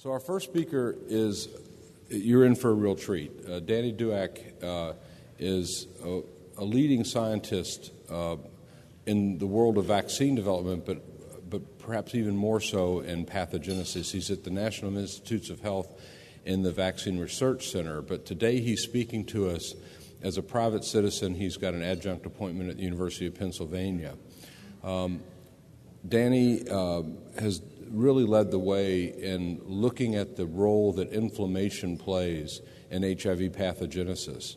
So, our first speaker is you're in for a real treat. Uh, Danny Douek uh, is a, a, leading scientist uh, in the world of vaccine development, but, but perhaps even more so in pathogenesis. He's at the National Institutes of Health in the Vaccine Research Center, but today he's speaking to us as a private citizen. He's got an adjunct appointment at the University of Pennsylvania. Um, Danny uh, has really led the way in looking at the role that inflammation plays in HIV pathogenesis.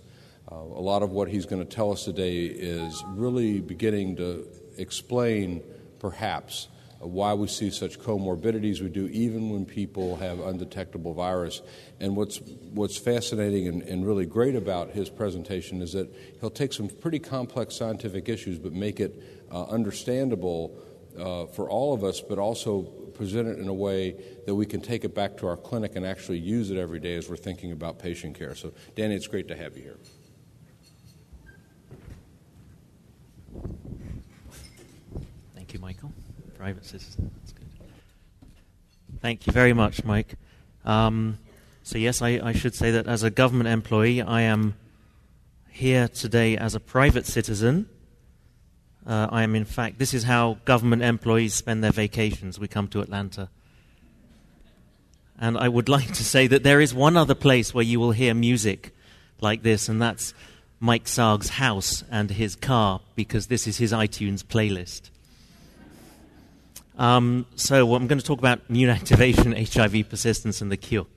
Uh, a lot of what he's going to tell us today is really beginning to explain, perhaps, uh, why we see such comorbidities we do, even when people have undetectable virus. And what's, what's fascinating and, and really great about his presentation is that he'll take some pretty complex scientific issues but make it uh, understandable uh, for all of us, but also present it in a way that we can take it back to our clinic and actually use it every day as we're thinking about patient care. So, Danny, it's great to have you here. Thank you, Michael. Private citizen. That's good. Thank you very much, Mike. Um, so, yes, I, I should say that as a government employee, I am here today as a private citizen uh, I am, in fact, this is how government employees spend their vacations. We come to Atlanta. And I would like to say that there is one other place where you will hear music like this, and that's Mike Saag's house and his car, because this is his iTunes playlist. Um, so, I'm going to talk about immune activation, HIV persistence, and the cure.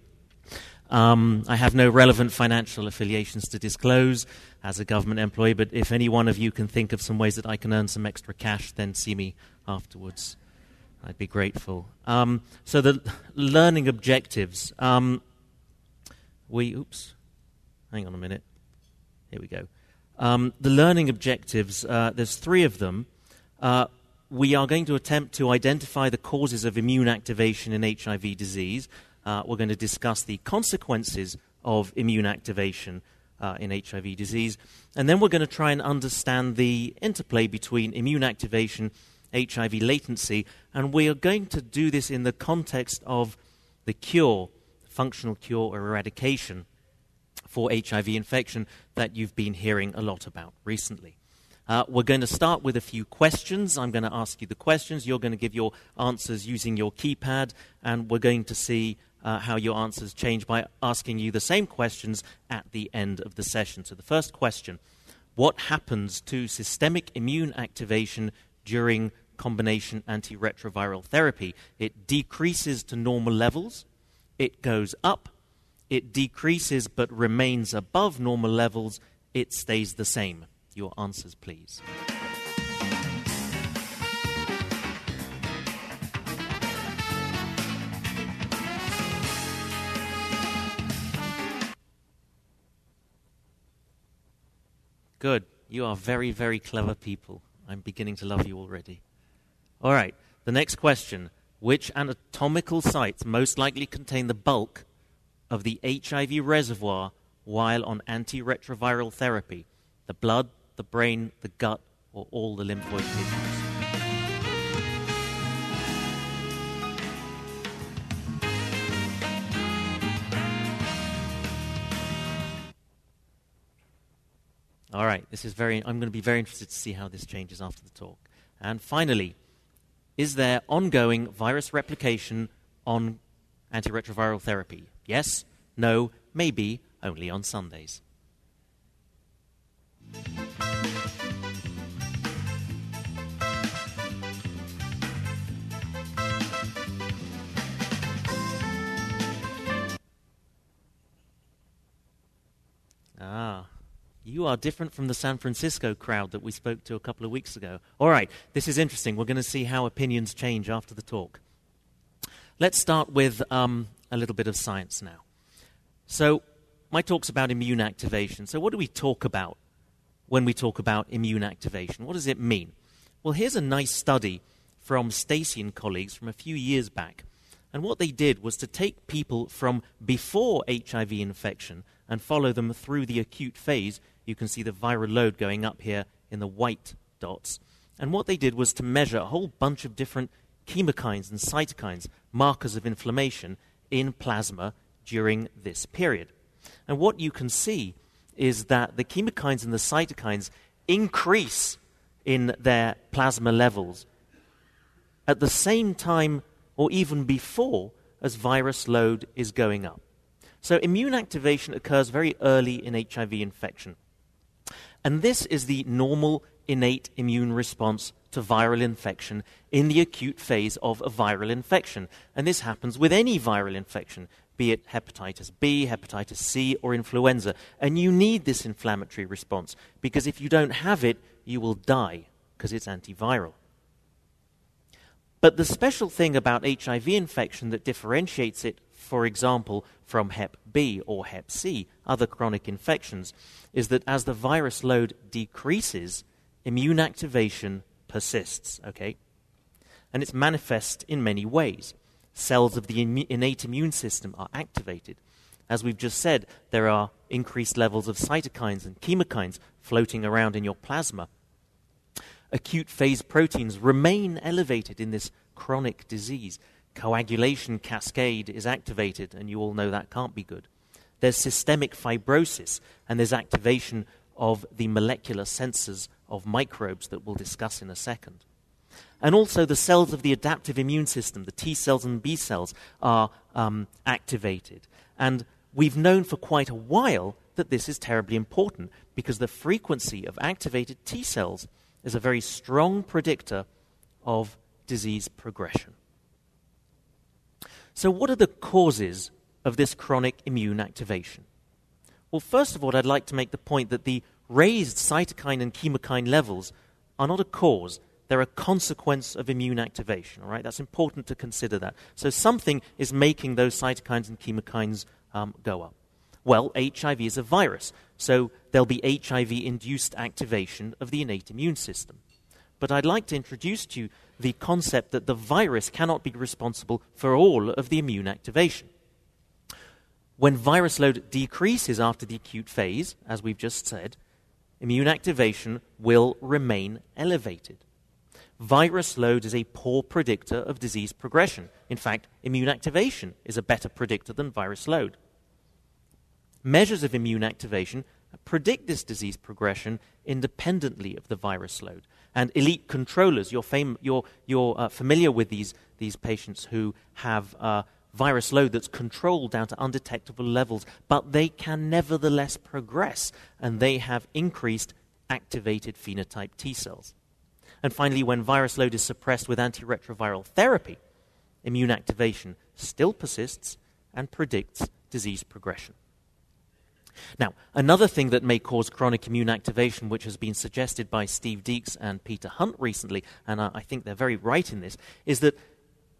Um, I have no relevant financial affiliations to disclose as a government employee, but if any one of you can think of some ways that I can earn some extra cash, then see me afterwards. I'd be grateful. Um, so, the learning objectives. Um, we, oops, hang on a minute. Here we go. Um, the learning objectives, uh, there's three of them. Uh, we are going to attempt to identify the causes of immune activation in HIV disease uh, we're going to discuss the consequences of immune activation uh, in HIV disease. And then we're going to try and understand the interplay between immune activation, HIV latency, and we are going to do this in the context of the cure, functional cure or eradication for HIV infection that you've been hearing a lot about recently. Uh, we're going to start with a few questions. I'm going to ask you the questions. You're going to give your answers using your keypad, and we're going to see uh, how your answers change by asking you the same questions at the end of the session. So, the first question What happens to systemic immune activation during combination antiretroviral therapy? It decreases to normal levels, it goes up, it decreases but remains above normal levels, it stays the same. Your answers, please. Good. You are very, very clever people. I'm beginning to love you already. All right. The next question Which anatomical sites most likely contain the bulk of the HIV reservoir while on antiretroviral therapy? The blood, the brain, the gut, or all the lymphoid tissues? All right, this is very, I'm going to be very interested to see how this changes after the talk. And finally, is there ongoing virus replication on antiretroviral therapy? Yes, no, maybe, only on Sundays. Ah, you are different from the San Francisco crowd that we spoke to a couple of weeks ago. All right, this is interesting. We're going to see how opinions change after the talk. Let's start with um, a little bit of science now. So, my talk's about immune activation. So, what do we talk about when we talk about immune activation? What does it mean? Well, here's a nice study from Stacey and colleagues from a few years back. And what they did was to take people from before HIV infection and follow them through the acute phase you can see the viral load going up here in the white dots. And what they did was to measure a whole bunch of different chemokines and cytokines, markers of inflammation, in plasma during this period. And what you can see is that the chemokines and the cytokines increase in their plasma levels at the same time or even before as virus load is going up. So immune activation occurs very early in HIV infection. And this is the normal innate immune response to viral infection in the acute phase of a viral infection. And this happens with any viral infection, be it hepatitis B, hepatitis C, or influenza. And you need this inflammatory response because if you don't have it, you will die because it's antiviral. But the special thing about HIV infection that differentiates it, for example, from Hep B or Hep C, other chronic infections, is that as the virus load decreases, immune activation persists, okay? And it's manifest in many ways. Cells of the innate immune system are activated. As we've just said, there are increased levels of cytokines and chemokines floating around in your plasma acute phase proteins remain elevated in this chronic disease. Coagulation cascade is activated, and you all know that can't be good. There's systemic fibrosis, and there's activation of the molecular sensors of microbes that we'll discuss in a second. And also, the cells of the adaptive immune system, the T cells and B cells, are um, activated. And we've known for quite a while that this is terribly important because the frequency of activated T cells is a very strong predictor of disease progression. So, what are the causes of this chronic immune activation? Well, first of all, I'd like to make the point that the raised cytokine and chemokine levels are not a cause, they're a consequence of immune activation. All right, that's important to consider that. So, something is making those cytokines and chemokines um, go up. Well, HIV is a virus, so there'll be HIV induced activation of the innate immune system. But I'd like to introduce to you the concept that the virus cannot be responsible for all of the immune activation. When virus load decreases after the acute phase, as we've just said, immune activation will remain elevated. Virus load is a poor predictor of disease progression. In fact, immune activation is a better predictor than virus load measures of immune activation predict this disease progression independently of the virus load. And elite controllers, you're, fam- you're, you're uh, familiar with these, these patients who have uh, virus load that's controlled down to undetectable levels, but they can nevertheless progress, and they have increased activated phenotype T cells. And finally, when virus load is suppressed with antiretroviral therapy, immune activation still persists and predicts disease progression. Now, another thing that may cause chronic immune activation, which has been suggested by Steve Deeks and Peter Hunt recently, and I think they're very right in this, is that,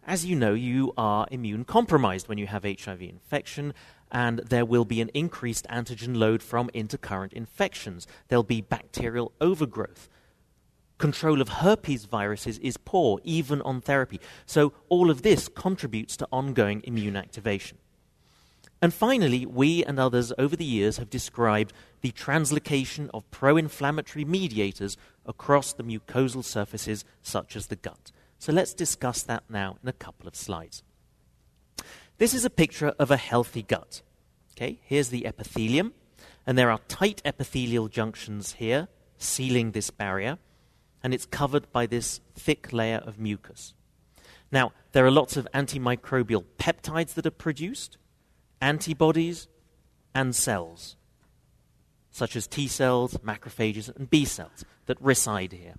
as you know, you are immune compromised when you have HIV infection, and there will be an increased antigen load from intercurrent infections. There'll be bacterial overgrowth. Control of herpes viruses is poor, even on therapy. So, all of this contributes to ongoing immune activation. And finally, we and others over the years have described the translocation of pro inflammatory mediators across the mucosal surfaces, such as the gut. So let's discuss that now in a couple of slides. This is a picture of a healthy gut. Okay, here's the epithelium, and there are tight epithelial junctions here sealing this barrier, and it's covered by this thick layer of mucus. Now, there are lots of antimicrobial peptides that are produced antibodies, and cells, such as T cells, macrophages, and B cells that reside here.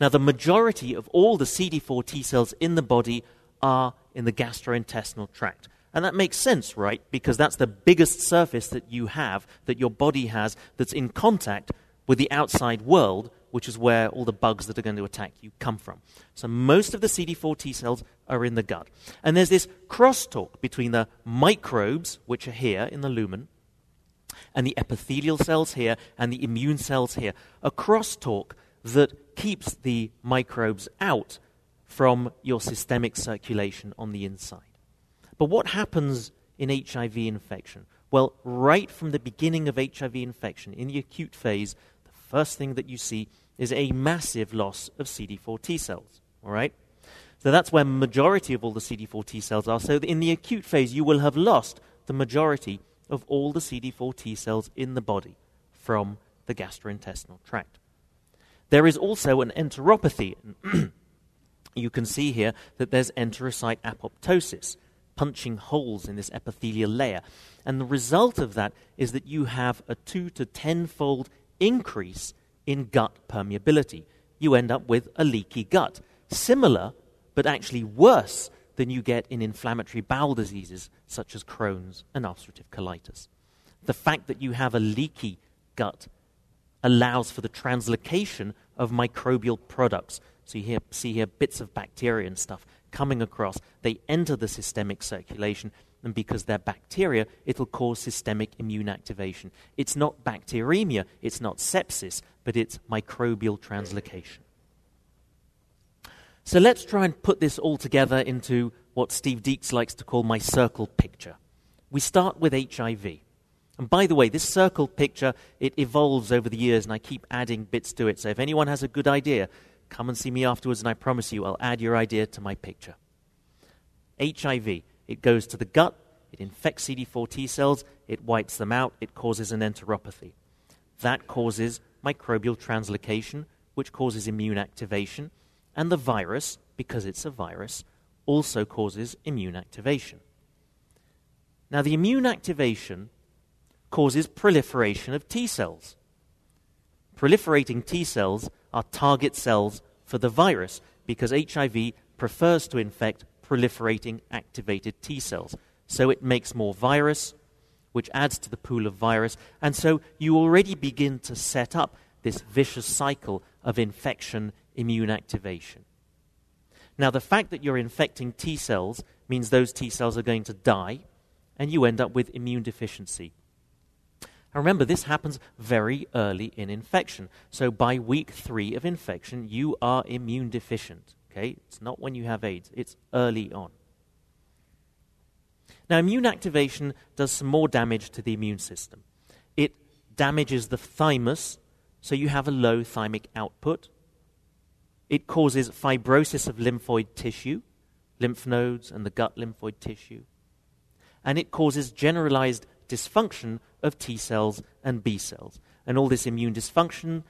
Now, the majority of all the CD4 T cells in the body are in the gastrointestinal tract. And that makes sense, right? Because that's the biggest surface that you have, that your body has, that's in contact with the outside world, which is where all the bugs that are going to attack you come from. So most of the CD4 T cells are in the gut. And there's this crosstalk between the microbes, which are here in the lumen, and the epithelial cells here and the immune cells here. A crosstalk that keeps the microbes out from your systemic circulation on the inside. But what happens in HIV infection? Well, right from the beginning of HIV infection, in the acute phase, the first thing that you see is a massive loss of CD4 T cells. All right? So that's where majority of all the CD4 T cells are. So in the acute phase, you will have lost the majority of all the CD4 T cells in the body from the gastrointestinal tract. There is also an enteropathy. you can see here that there's enterocyte apoptosis, punching holes in this epithelial layer. And the result of that is that you have a two to tenfold increase in gut permeability. You end up with a leaky gut. Similar, but actually worse than you get in inflammatory bowel diseases such as Crohn's and ulcerative colitis. The fact that you have a leaky gut allows for the translocation of microbial products. So you hear, see here bits of bacteria and stuff coming across. They enter the systemic circulation, and because they're bacteria, it'll cause systemic immune activation. It's not bacteremia, it's not sepsis, but it's microbial translocation. So let's try and put this all together into what Steve Deeks likes to call my circle picture. We start with HIV. And by the way, this circle picture, it evolves over the years, and I keep adding bits to it. So if anyone has a good idea, come and see me afterwards, and I promise you I'll add your idea to my picture. HIV, it goes to the gut, it infects CD4 T cells, it wipes them out, it causes an enteropathy. That causes microbial translocation, which causes immune activation, and the virus, because it's a virus, also causes immune activation. Now, the immune activation causes proliferation of T cells. Proliferating T cells are target cells for the virus because HIV prefers to infect proliferating activated T cells. So it makes more virus, which adds to the pool of virus. And so you already begin to set up this vicious cycle of infection immune activation. Now, the fact that you're infecting T cells means those T cells are going to die, and you end up with immune deficiency. Now remember, this happens very early in infection. So by week three of infection, you are immune deficient. Okay? It's not when you have AIDS, it's early on. Now, immune activation does some more damage to the immune system. It damages the thymus, so you have a low thymic output. It causes fibrosis of lymphoid tissue, lymph nodes, and the gut lymphoid tissue. And it causes generalized dysfunction of T cells and B cells. And all this immune dysfunction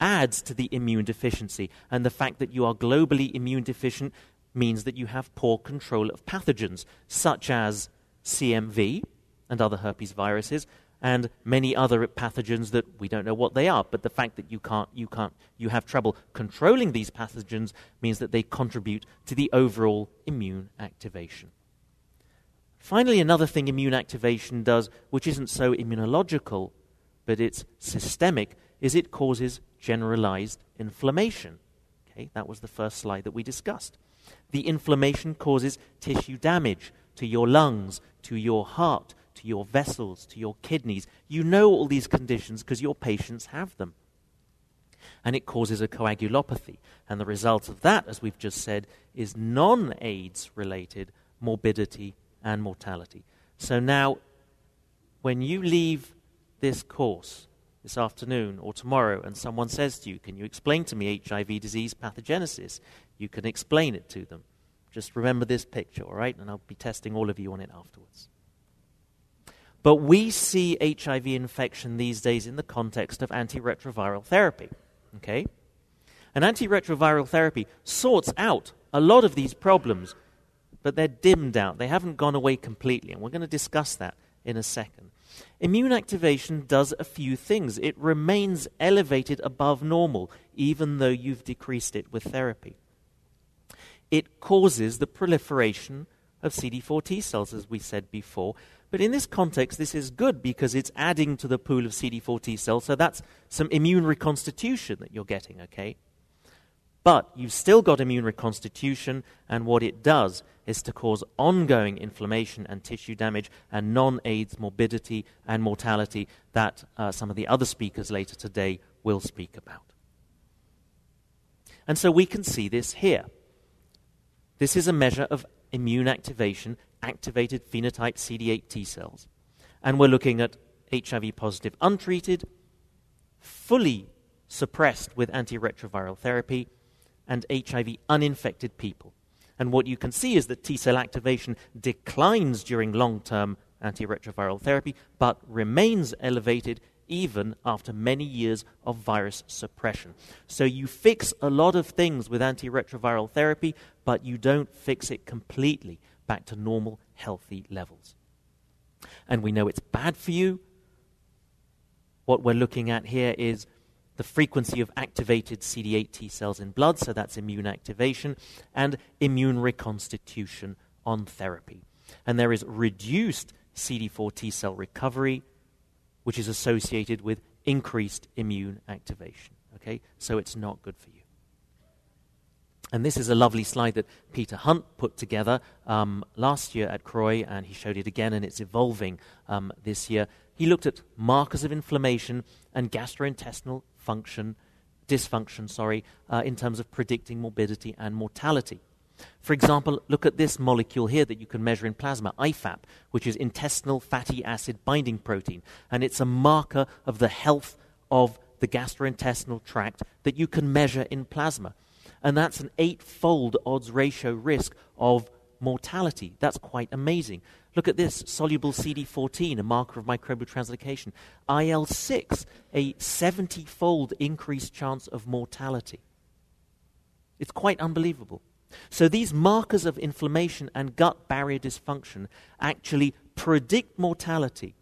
adds to the immune deficiency. And the fact that you are globally immune deficient means that you have poor control of pathogens, such as CMV and other herpes viruses, and many other pathogens that we don't know what they are. But the fact that you can't, you can't, you have trouble controlling these pathogens means that they contribute to the overall immune activation. Finally, another thing immune activation does, which isn't so immunological, but it's systemic, is it causes generalized inflammation. Okay, that was the first slide that we discussed. The inflammation causes tissue damage to your lungs, to your heart, to your vessels, to your kidneys. You know all these conditions because your patients have them. And it causes a coagulopathy. And the result of that, as we've just said, is non AIDS related morbidity and mortality. So now, when you leave this course this afternoon or tomorrow and someone says to you, Can you explain to me HIV disease pathogenesis? You can explain it to them. Just remember this picture, all right? And I'll be testing all of you on it afterwards. But we see HIV infection these days in the context of antiretroviral therapy. Okay? And antiretroviral therapy sorts out a lot of these problems but they're dimmed out. They haven't gone away completely, and we're going to discuss that in a second. Immune activation does a few things. It remains elevated above normal, even though you've decreased it with therapy. It causes the proliferation of CD4 T cells, as we said before. But in this context, this is good because it's adding to the pool of CD4 T cells, so that's some immune reconstitution that you're getting, okay? But you've still got immune reconstitution, and what it does is to cause ongoing inflammation and tissue damage and non AIDS morbidity and mortality that uh, some of the other speakers later today will speak about. And so we can see this here. This is a measure of immune activation, activated phenotype CD8 T cells. And we're looking at HIV positive untreated, fully suppressed with antiretroviral therapy, and HIV uninfected people. And what you can see is that T cell activation declines during long term antiretroviral therapy, but remains elevated even after many years of virus suppression. So you fix a lot of things with antiretroviral therapy, but you don't fix it completely back to normal, healthy levels. And we know it's bad for you. What we're looking at here is the frequency of activated CD8 T cells in blood, so that's immune activation, and immune reconstitution on therapy. And there is reduced CD4 T cell recovery, which is associated with increased immune activation. Okay, so it's not good for you. And this is a lovely slide that Peter Hunt put together um, last year at CROI, and he showed it again, and it's evolving um, this year. He looked at markers of inflammation and gastrointestinal function, dysfunction, sorry, uh, in terms of predicting morbidity and mortality. For example, look at this molecule here that you can measure in plasma, I-FABP, which is intestinal fatty acid binding protein. And it's a marker of the health of the gastrointestinal tract that you can measure in plasma. And that's an eightfold odds ratio risk of mortality. That's quite amazing. Look at this soluble CD14, a marker of microbial translocation. IL 6, a 70 fold increased chance of mortality. It's quite unbelievable. So these markers of inflammation and gut barrier dysfunction actually predict mortality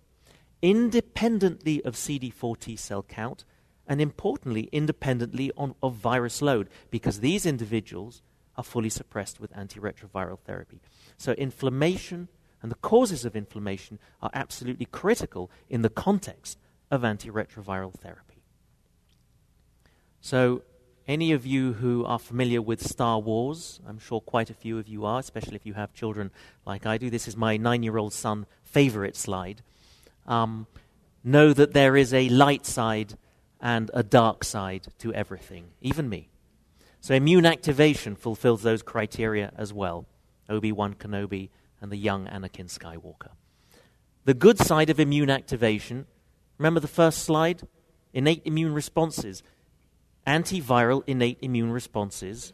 independently of CD4 T cell count and importantly, independently on, of virus load, because these individuals are fully suppressed with antiretroviral therapy. So, inflammation and the causes of inflammation are absolutely critical in the context of antiretroviral therapy. So, any of you who are familiar with Star Wars, I'm sure quite a few of you are, especially if you have children like I do. This is my nine year old son' favorite slide. Um, know that there is a light side and a dark side to everything, even me. So, immune activation fulfills those criteria as well Obi Wan Kenobi and the young Anakin Skywalker. The good side of immune activation, remember the first slide? Innate immune responses antiviral innate immune responses.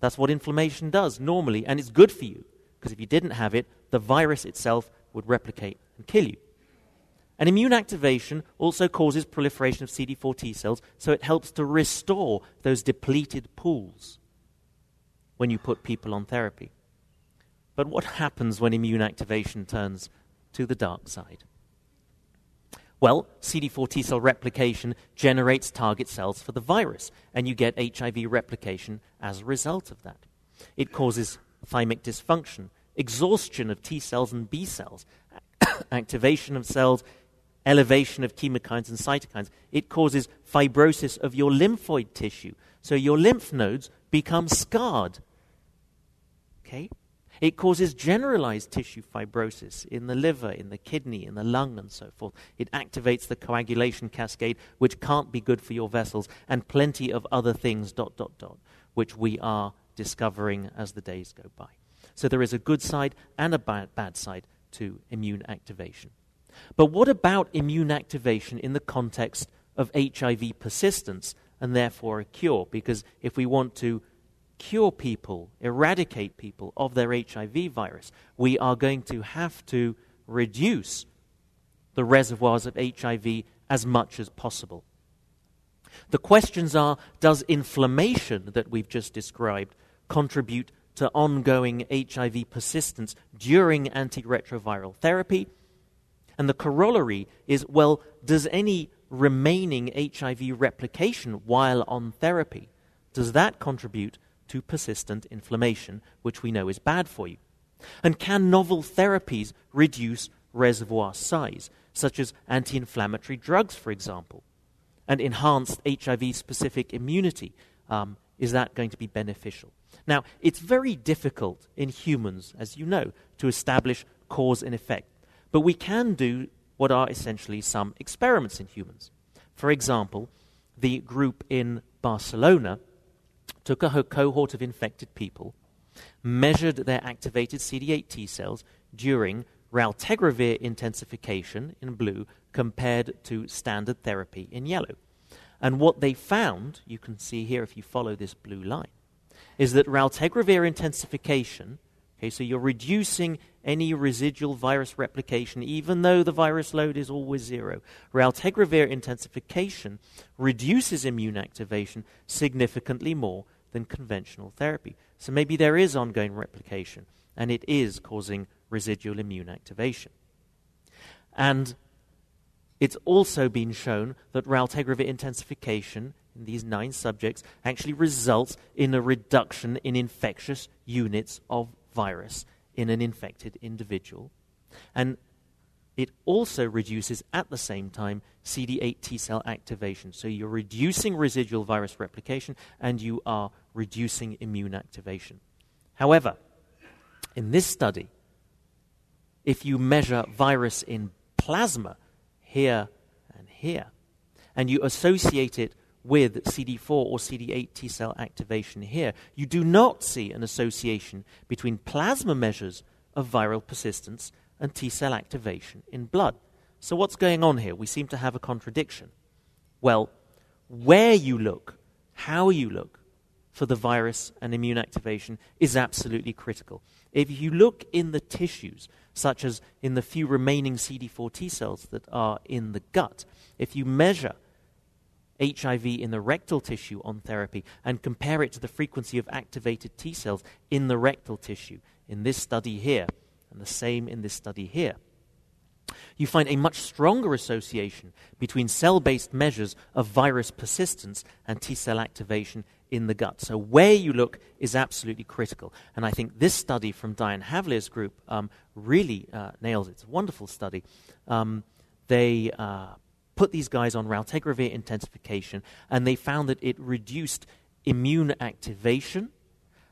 That's what inflammation does normally, and it's good for you because if you didn't have it, the virus itself would replicate and kill you. And immune activation also causes proliferation of CD4 T cells, so it helps to restore those depleted pools when you put people on therapy. But what happens when immune activation turns to the dark side? Well, CD4 T cell replication generates target cells for the virus, and you get HIV replication as a result of that. It causes thymic dysfunction, exhaustion of T cells and B cells, activation of cells, elevation of chemokines and cytokines. It causes fibrosis of your lymphoid tissue, so your lymph nodes become scarred. Okay? It causes generalized tissue fibrosis in the liver, in the kidney, in the lung, and so forth. It activates the coagulation cascade, which can't be good for your vessels, and plenty of other things, dot, dot, dot, which we are discovering as the days go by. So there is a good side and a bad, bad side to immune activation. But what about immune activation in the context of HIV persistence and therefore a cure? Because if we want to cure people, eradicate people of their HIV virus, we are going to have to reduce the reservoirs of HIV as much as possible. The questions are Does inflammation that we've just described contribute to ongoing HIV persistence during antiretroviral therapy? And the corollary is well, does any remaining HIV replication while on therapy, does that contribute to persistent inflammation, which we know is bad for you? And can novel therapies reduce reservoir size, such as anti inflammatory drugs, for example? And enhanced HIV specific immunity, um, is that going to be beneficial? Now, it's very difficult in humans, as you know, to establish cause and effect. But we can do what are essentially some experiments in humans. For example, the group in Barcelona took a cohort of infected people, measured their activated CD8 T cells during raltegravir intensification in blue compared to standard therapy in yellow. And what they found, you can see here if you follow this blue line, is that raltegravir intensification, okay, so you're reducing any residual virus replication, even though the virus load is always zero. Raltegravir intensification reduces immune activation significantly more than conventional therapy. So maybe there is ongoing replication, and it is causing residual immune activation. And it's also been shown that raltegravir intensification in these nine subjects actually results in a reduction in infectious units of virus in an infected individual. And it also reduces at the same time CD8 T cell activation. So you're reducing residual virus replication and you are reducing immune activation. However, in this study, if you measure virus in plasma here and here, and you associate it with CD4 or CD8 T cell activation here, you do not see an association between plasma measures of viral persistence and T cell activation in blood. So, what's going on here? We seem to have a contradiction. Well, where you look, how you look for the virus and immune activation is absolutely critical. If you look in the tissues, such as in the few remaining CD4 T cells that are in the gut, if you measure HIV in the rectal tissue on therapy and compare it to the frequency of activated T cells in the rectal tissue in this study here, and the same in this study here. You find a much stronger association between cell based measures of virus persistence and T cell activation in the gut. So, where you look is absolutely critical. And I think this study from Diane Havlir's group um, really uh, nails it. It's a wonderful study. Um, they uh, put these guys on raltegravir intensification, and they found that it reduced immune activation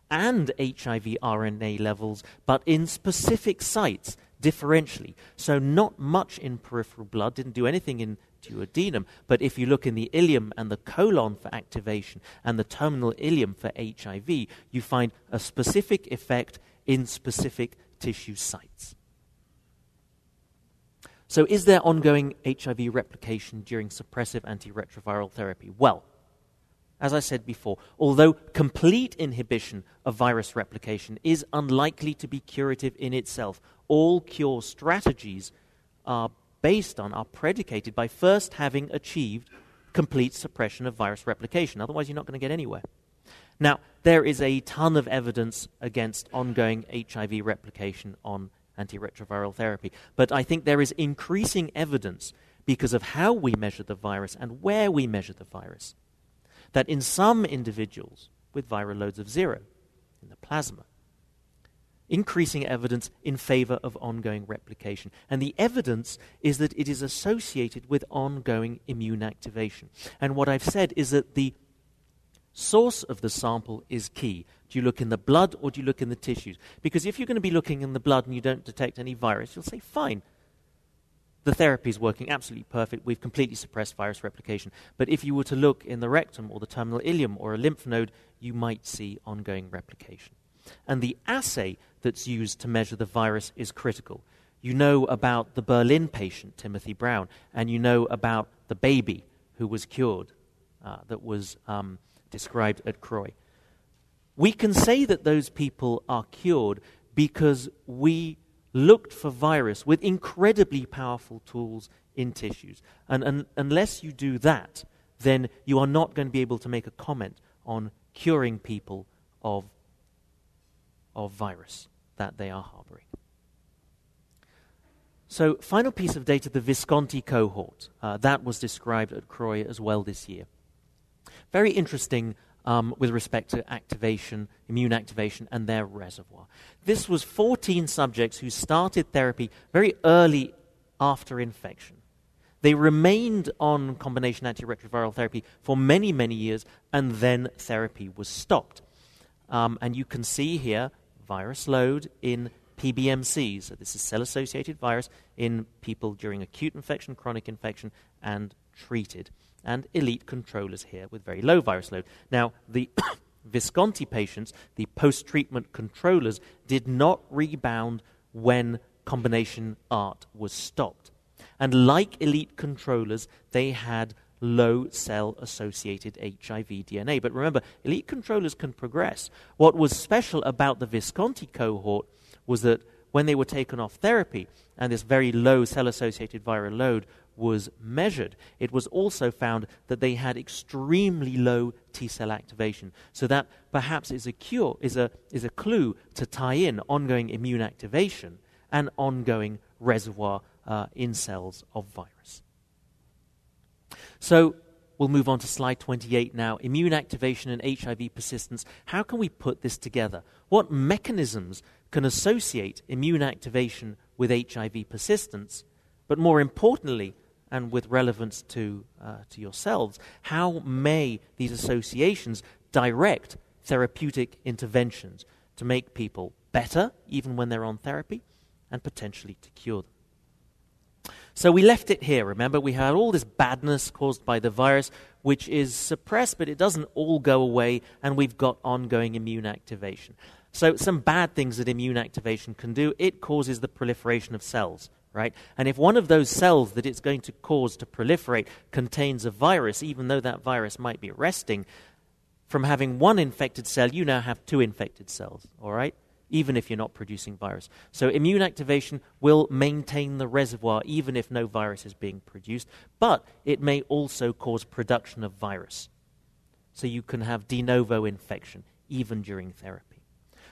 and HIV RNA levels, but in specific sites differentially. So, not much in peripheral blood, didn't do anything in duodenum, but if you look in the ileum and the colon for activation and the terminal ileum for HIV, you find a specific effect in specific tissue sites. So, is there ongoing HIV replication during suppressive antiretroviral therapy? Well, as I said before, although complete inhibition of virus replication is unlikely to be curative in itself, all cure strategies are based on, are predicated by first having achieved complete suppression of virus replication. Otherwise, you're not going to get anywhere. Now, there is a ton of evidence against ongoing HIV replication on antiretroviral therapy. But I think there is increasing evidence because of how we measure the virus and where we measure the virus that in some individuals with viral loads of zero in the plasma, increasing evidence in favor of ongoing replication. And the evidence is that it is associated with ongoing immune activation. And what I've said is that the source of the sample is key. Do you look in the blood or do you look in the tissues? Because if you're going to be looking in the blood and you don't detect any virus, you'll say, fine. The therapy is working absolutely perfect. We've completely suppressed virus replication. But if you were to look in the rectum or the terminal ileum or a lymph node, you might see ongoing replication. And the assay that's used to measure the virus is critical. You know about the Berlin patient, Timothy Brown, and you know about the baby who was cured, uh, that was um, described at CROI. We can say that those people are cured because we looked for virus with incredibly powerful tools in tissues. And, and unless you do that, then you are not going to be able to make a comment on curing people of, of virus that they are harboring. So, final piece of data the Visconti cohort. Uh, that was described at CROI as well this year. Very interesting um, with respect to activation, immune activation, and their reservoir. This was 14 subjects who started therapy very early after infection. They remained on combination antiretroviral therapy for many, many years, and then therapy was stopped. Um, and you can see here virus load in PBMCs. So, this is cell associated virus in people during acute infection, chronic infection, and treated and elite controllers here with very low virus load. Now, the Visconti patients, the post treatment controllers, did not rebound when combination ART was stopped. And like elite controllers, they had low cell associated HIV DNA. But remember, elite controllers can progress. What was special about the Visconti cohort was that when they were taken off therapy and this very low cell associated viral load was measured, it was also found that they had extremely low T cell activation. So that perhaps is a cure, is a, is a clue to tie in ongoing immune activation and ongoing reservoir uh, in cells of virus. So we'll move on to slide 28 now. Immune activation and HIV persistence. How can we put this together? What mechanisms can associate immune activation with HIV persistence? But more importantly, and with relevance to, uh, to yourselves, how may these associations direct therapeutic interventions to make people better, even when they're on therapy, and potentially to cure them? So we left it here. Remember, we had all this badness caused by the virus, which is suppressed, but it doesn't all go away, and we've got ongoing immune activation. So, some bad things that immune activation can do it causes the proliferation of cells right? And if one of those cells that it's going to cause to proliferate contains a virus, even though that virus might be resting, from having one infected cell, you now have two infected cells, all right? Even if you're not producing virus. So immune activation will maintain the reservoir even if no virus is being produced, but it may also cause production of virus. So you can have de novo infection even during therapy.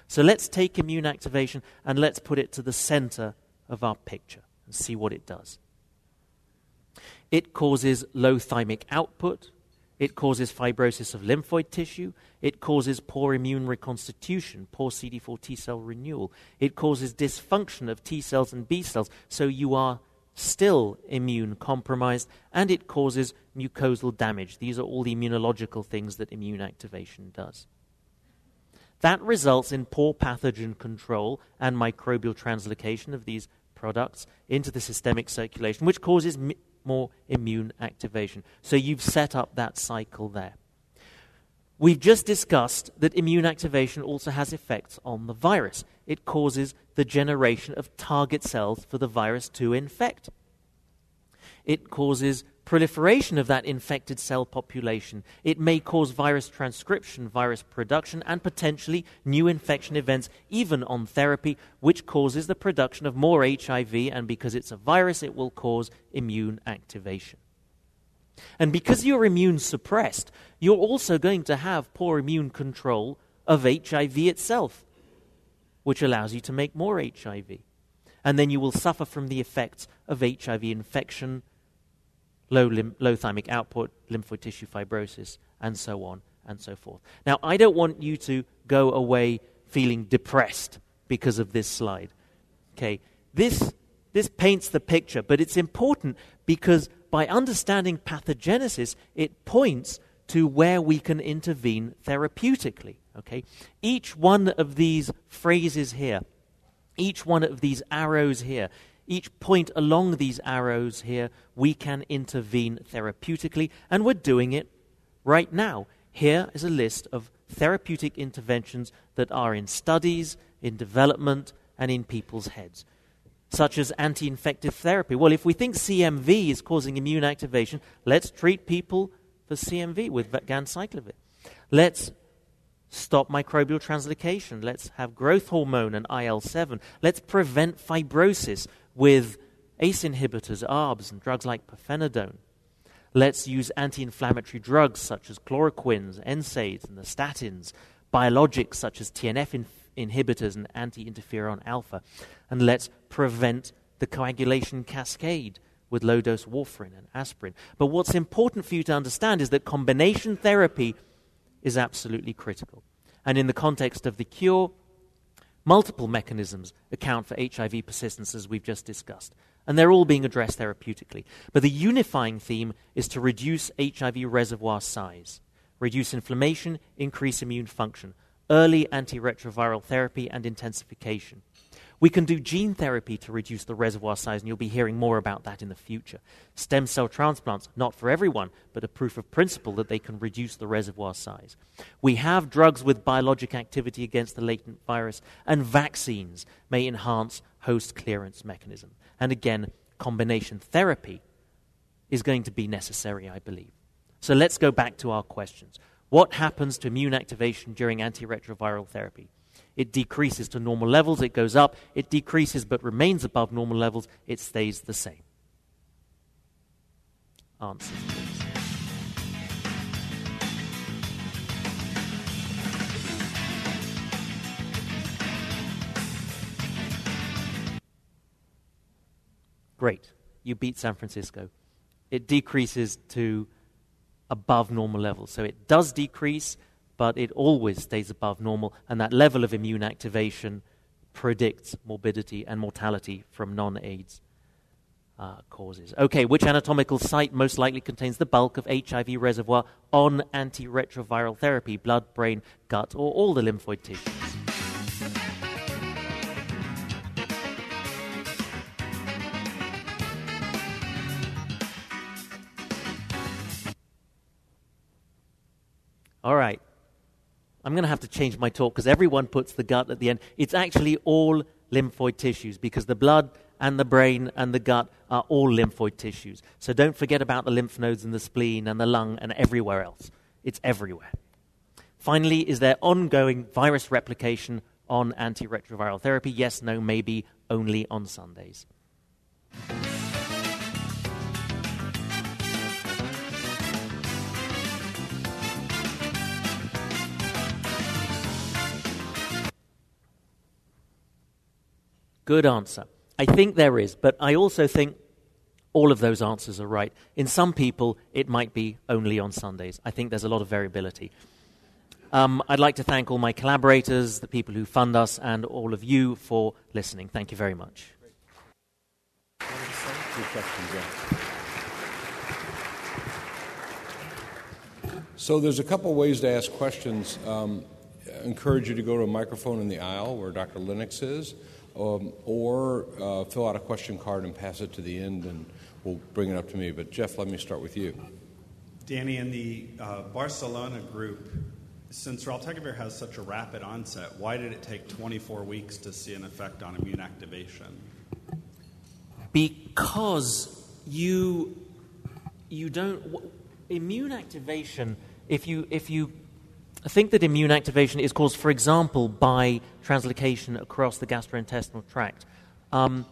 So let's take immune activation and let's put it to the center of our picture and see what it does. It causes low thymic output. It causes fibrosis of lymphoid tissue. It causes poor immune reconstitution, poor CD4 T cell renewal. It causes dysfunction of T cells and B cells, so you are still immune compromised, and it causes mucosal damage. These are all the immunological things that immune activation does. That results in poor pathogen control and microbial translocation of these products into the systemic circulation, which causes more immune activation. So you've set up that cycle there. We've just discussed that immune activation also has effects on the virus. It causes the generation of target cells for the virus to infect. It causes proliferation of that infected cell population. It may cause virus transcription, virus production, and potentially new infection events, even on therapy, which causes the production of more HIV, and because it's a virus, it will cause immune activation. And because you're immune suppressed, you're also going to have poor immune control of HIV itself, which allows you to make more HIV. And then you will suffer from the effects of HIV infection low, lim- low thymic output, lymphoid tissue fibrosis, and so on and so forth. Now, I don't want you to go away feeling depressed because of this slide. Okay, this, this paints the picture, but it's important because by understanding pathogenesis, it points to where we can intervene therapeutically. Okay, each one of these phrases here, each one of these arrows here each point along these arrows here, we can intervene therapeutically, and we're doing it right now. Here is a list of therapeutic interventions that are in studies, in development, and in people's heads, such as anti infective therapy. Well, if we think CMV is causing immune activation, let's treat people for CMV with ganciclovir. Let's stop microbial translocation. Let's have growth hormone and IL 7. Let's prevent fibrosis with ACE inhibitors, ARBs, and drugs like pirfenidone. Let's use anti inflammatory drugs such as chloroquines, NSAIDs, and the statins, biologics such as TNF in- inhibitors and anti interferon alpha. And let's prevent the coagulation cascade with low dose warfarin and aspirin. But what's important for you to understand is that combination therapy is absolutely critical. And in the context of the cure, Multiple mechanisms account for HIV persistence, as we've just discussed, and they're all being addressed therapeutically. But the unifying theme is to reduce HIV reservoir size, reduce inflammation, increase immune function, early antiretroviral therapy, and intensification. We can do gene therapy to reduce the reservoir size, and you'll be hearing more about that in the future. Stem cell transplants, not for everyone, but a proof of principle that they can reduce the reservoir size. We have drugs with biologic activity against the latent virus, and vaccines may enhance host clearance mechanism. And again, combination therapy is going to be necessary, I believe. So let's go back to our questions. What happens to immune activation during antiretroviral therapy? It decreases to normal levels, it goes up, it decreases but remains above normal levels, it stays the same. Answers, please. Great. You beat San Francisco. It decreases to above normal levels. So it does decrease, but it always stays above normal, and that level of immune activation predicts morbidity and mortality from non AIDS uh, causes. Okay, which anatomical site most likely contains the bulk of HIV reservoir on antiretroviral therapy? Blood, brain, gut, or all the lymphoid tissues? All right. I'm going to have to change my talk because everyone puts the gut at the end. It's actually all lymphoid tissues because the blood and the brain and the gut are all lymphoid tissues. So don't forget about the lymph nodes and the spleen and the lung and everywhere else. It's everywhere. Finally, is there ongoing virus replication on antiretroviral therapy? Yes, no, maybe, only on Sundays. Good answer. I think there is, but I also think all of those answers are right. In some people, it might be only on Sundays. I think there's a lot of variability. Um, I'd like to thank all my collaborators, the people who fund us, and all of you for listening. Thank you very much. So there's a couple ways to ask questions. Um, I encourage you to go to a microphone in the aisle where Dr. Lennox is um, or uh, fill out a question card and pass it to the end, and we'll bring it up to me. But Jeff, let me start with you. Danny, in the uh, Barcelona group, since raltegravir has such a rapid onset, why did it take 24 weeks to see an effect on immune activation? Because you you don't immune activation. If you if you I think that immune activation is caused, for example, by translocation across the gastrointestinal tract. Um,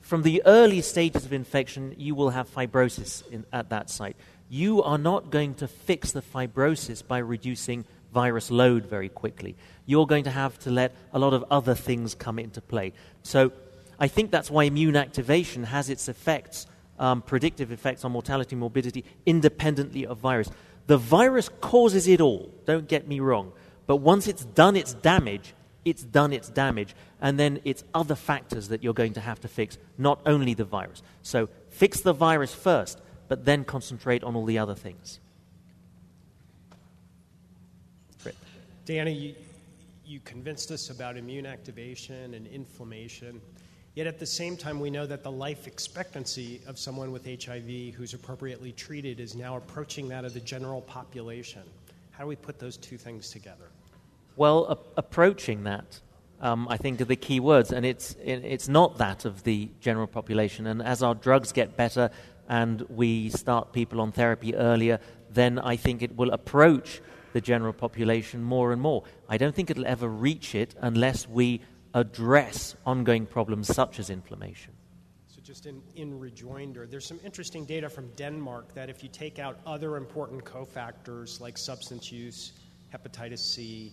from the early stages of infection, you will have fibrosis in, at that site. You are not going to fix the fibrosis by reducing virus load very quickly. You're going to have to let a lot of other things come into play. So I think that's why immune activation has its effects, um, predictive effects on mortality and morbidity, independently of virus. The virus causes it all, don't get me wrong. But once it's done its damage, it's done its damage. And then it's other factors that you're going to have to fix, not only the virus. So fix the virus first, but then concentrate on all the other things. Danny, you, you convinced us about immune activation and inflammation. Yet at the same time, we know that the life expectancy of someone with HIV who's appropriately treated is now approaching that of the general population. How do we put those two things together? Well, a- approaching that, um, I think, are the key words, and it's, it's not that of the general population. And as our drugs get better and we start people on therapy earlier, then I think it will approach the general population more and more. I don't think it'll ever reach it unless we address ongoing problems such as inflammation. So, just in, in rejoinder, there's some interesting data from Denmark that if you take out other important cofactors like substance use, hepatitis C,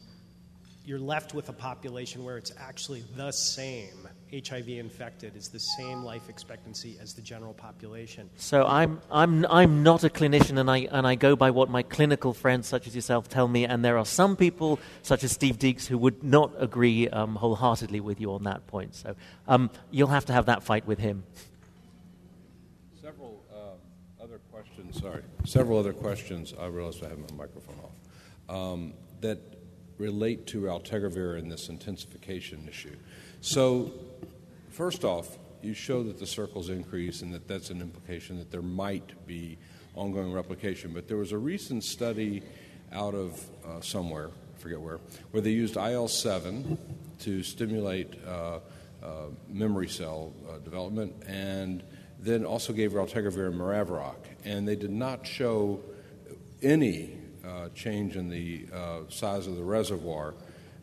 you're left with a population where it's actually the same HIV infected is the same life expectancy as the general population. So I'm, I'm, I'm not a clinician, and I, and I go by what my clinical friends, such as yourself, tell me. And there are some people, such as Steve Deeks, who would not agree um, wholeheartedly with you on that point. So um, you'll have to have that fight with him. Several uh, other questions, sorry. Several other questions, I realized I have my microphone off, um, that relate to raltegravir and this intensification issue. So, first off, you show that the circles increase and that that's an implication that there might be ongoing replication. But there was a recent study out of uh, somewhere, I forget where, where they used IL 7 to stimulate uh, uh, memory cell uh, development and then also gave raltegravir and maraviroc. And they did not show any uh, change in the uh, size of the reservoir.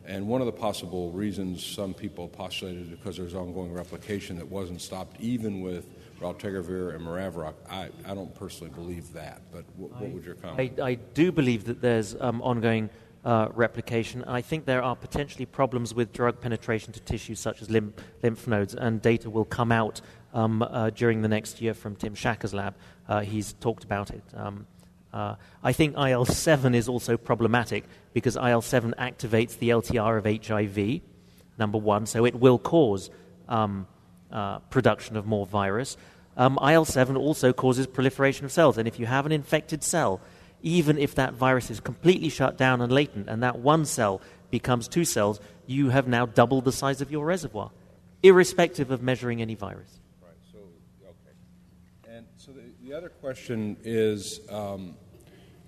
And one of the possible reasons some people postulated is because there's ongoing replication that wasn't stopped even with raltegravir and maraviroc. I, I don't personally believe that, but what, what would your comment? I, I, do believe that there's um, ongoing uh, replication. I think there are potentially problems with drug penetration to tissues such as lymph, lymph nodes, and data will come out um, uh, during the next year from Tim Schacker's lab. Uh, he's talked about it. Um, uh, I think IL 7 is also problematic because IL 7 activates the LTR of HIV, number one, so it will cause um, uh, production of more virus. Um, IL 7 also causes proliferation of cells, and if you have an infected cell, even if that virus is completely shut down and latent, and that one cell becomes two cells, you have now doubled the size of your reservoir, irrespective of measuring any virus. Right, so, okay. And so the, the other question is um,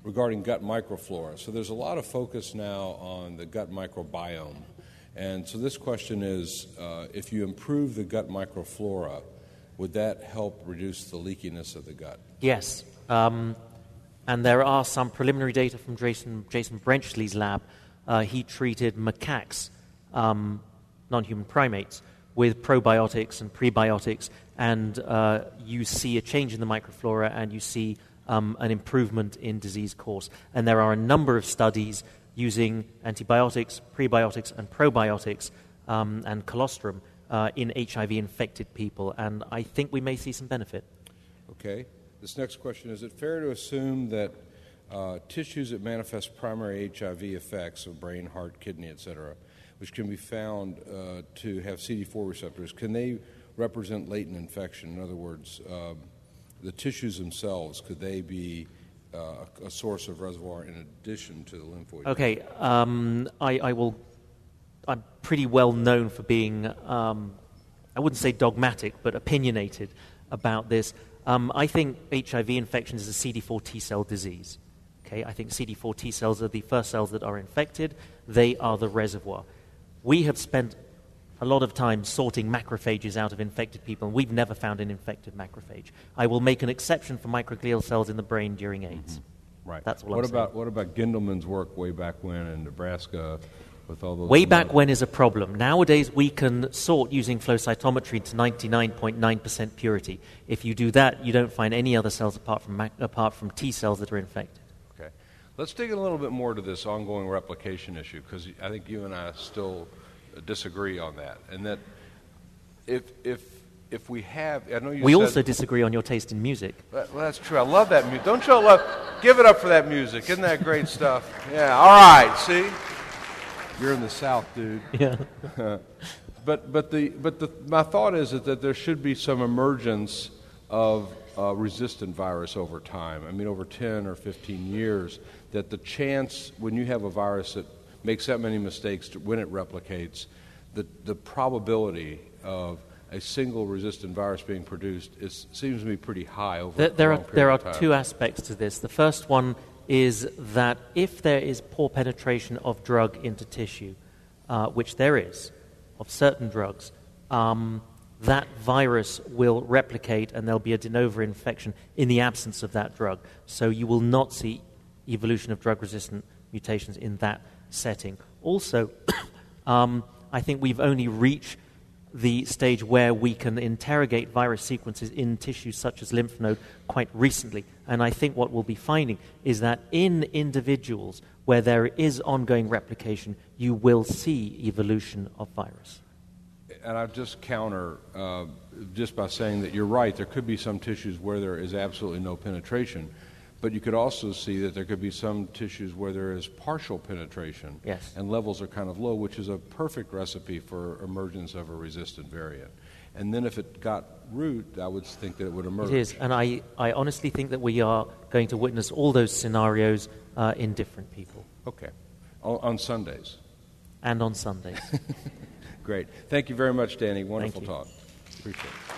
regarding gut microflora. So there's a lot of focus now on the gut microbiome. And so this question is uh, if you improve the gut microflora, would that help reduce the leakiness of the gut? Yes. Um, and there are some preliminary data from Jason, Jason Brenchley's lab. Uh, he treated macaques, um, non human primates, with probiotics and prebiotics, and uh, you see a change in the microflora and you see um, an improvement in disease course. And there are a number of studies using antibiotics, prebiotics, and probiotics um, and colostrum uh, in HIV infected people. And I think we may see some benefit. Okay. This next question is it fair to assume that uh, tissues that manifest primary HIV effects of brain, heart, kidney, etc., which can be found uh, to have CD4 receptors, can they represent latent infection? In other words, um, the tissues themselves, could they be uh, a source of reservoir in addition to the lymphoid? Okay, um, I, I, will. I'm pretty well known for being, um, I wouldn't say dogmatic, but opinionated about this. Um, I think HIV infection is a CD4 T cell disease. Okay, I think CD4 T cells are the first cells that are infected. They are the reservoir. We have spent a lot of time sorting macrophages out of infected people, and we've never found an infected macrophage. I will make an exception for microglial cells in the brain during AIDS. Mm-hmm. Right. That's what, what I'm about saying. what about Gendelman's work way back when in Nebraska with all those? Way back when is a problem. Nowadays we can sort using flow cytometry to 99.9% purity. If you do that, you don't find any other cells apart from mac- apart from T cells that are infected. Okay. Let's dig a little bit more to this ongoing replication issue because I think you and I still disagree on that, and that if if if we have, I know you. We said, also disagree on your taste in music. Well, that's true. I love that music. Don't you love? Give it up for that music. Isn't that great stuff? Yeah. All right. See, you're in the South, dude. Yeah. but but the but the my thought is that, that there should be some emergence of uh, resistant virus over time. I mean, over 10 or 15 years, that the chance when you have a virus that makes that many mistakes to, when it replicates, the, the probability of a single resistant virus being produced is, seems to be pretty high over there, there are, there are two aspects to this. The first one is that if there is poor penetration of drug into tissue, uh, which there is, of certain drugs, um, that virus will replicate and there'll be a de novo infection in the absence of that drug. So you will not see evolution of drug resistant mutations in that setting. Also, um, I think we've only reached the stage where we can interrogate virus sequences in tissues such as lymph node quite recently. And I think what we'll be finding is that in individuals where there is ongoing replication, you will see evolution of virus. And I'll just counter uh, just by saying that you're right. There could be some tissues where there is absolutely no penetration. But you could also see that there could be some tissues where there is partial penetration Yes. and levels are kind of low, which is a perfect recipe for emergence of a resistant variant. And then if it got root, I would think that it would emerge. It is, and I, I honestly think that we are going to witness all those scenarios uh, in different people Okay. On, on Sundays. and on Sundays. Great. Thank you very much, Danny. Wonderful talk. Appreciate it.